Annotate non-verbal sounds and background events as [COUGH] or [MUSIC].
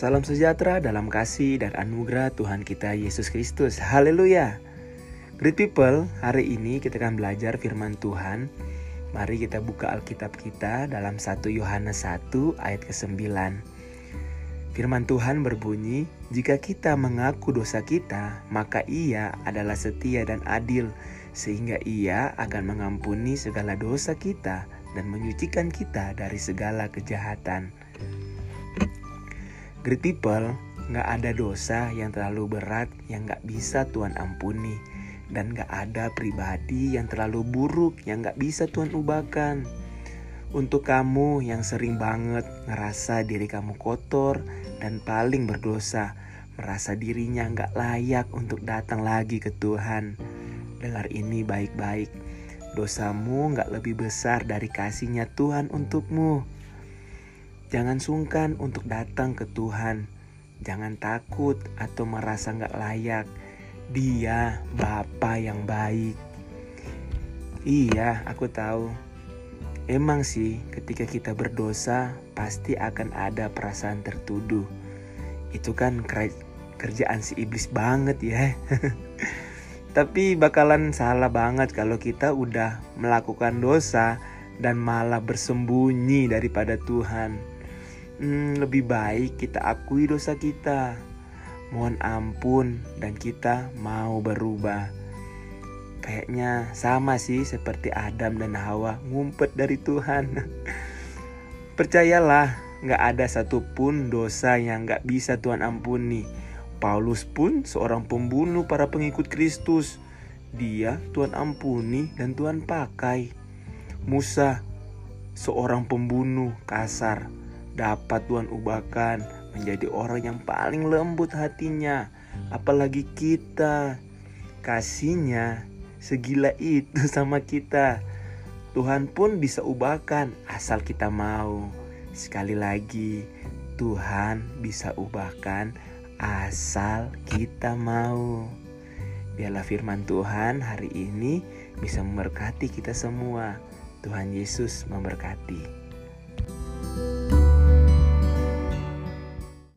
Salam sejahtera dalam kasih dan anugerah Tuhan kita Yesus Kristus. Haleluya. Great people, hari ini kita akan belajar firman Tuhan. Mari kita buka Alkitab kita dalam 1 Yohanes 1 ayat ke-9. Firman Tuhan berbunyi, "Jika kita mengaku dosa kita, maka Ia adalah setia dan adil, sehingga Ia akan mengampuni segala dosa kita dan menyucikan kita dari segala kejahatan." Great people, gak ada dosa yang terlalu berat yang gak bisa Tuhan ampuni. Dan gak ada pribadi yang terlalu buruk yang gak bisa Tuhan ubahkan. Untuk kamu yang sering banget ngerasa diri kamu kotor dan paling berdosa, merasa dirinya gak layak untuk datang lagi ke Tuhan. Dengar ini baik-baik, dosamu gak lebih besar dari kasihnya Tuhan untukmu. Jangan sungkan untuk datang ke Tuhan. Jangan takut atau merasa nggak layak. Dia Bapa yang baik. Iya, aku tahu. Emang sih, ketika kita berdosa, pasti akan ada perasaan tertuduh. Itu kan kerjaan si iblis banget ya. [LAUGHS] Tapi bakalan salah banget kalau kita udah melakukan dosa dan malah bersembunyi daripada Tuhan hmm, lebih baik kita akui dosa kita, mohon ampun, dan kita mau berubah. Kayaknya sama sih seperti Adam dan Hawa ngumpet dari Tuhan. [LAUGHS] Percayalah, gak ada satupun dosa yang gak bisa Tuhan ampuni. Paulus pun seorang pembunuh para pengikut Kristus. Dia Tuhan ampuni dan Tuhan pakai. Musa seorang pembunuh kasar dapat Tuhan ubahkan menjadi orang yang paling lembut hatinya. Apalagi kita, kasihnya segila itu sama kita. Tuhan pun bisa ubahkan asal kita mau. Sekali lagi, Tuhan bisa ubahkan asal kita mau. Biarlah firman Tuhan hari ini bisa memberkati kita semua. Tuhan Yesus memberkati.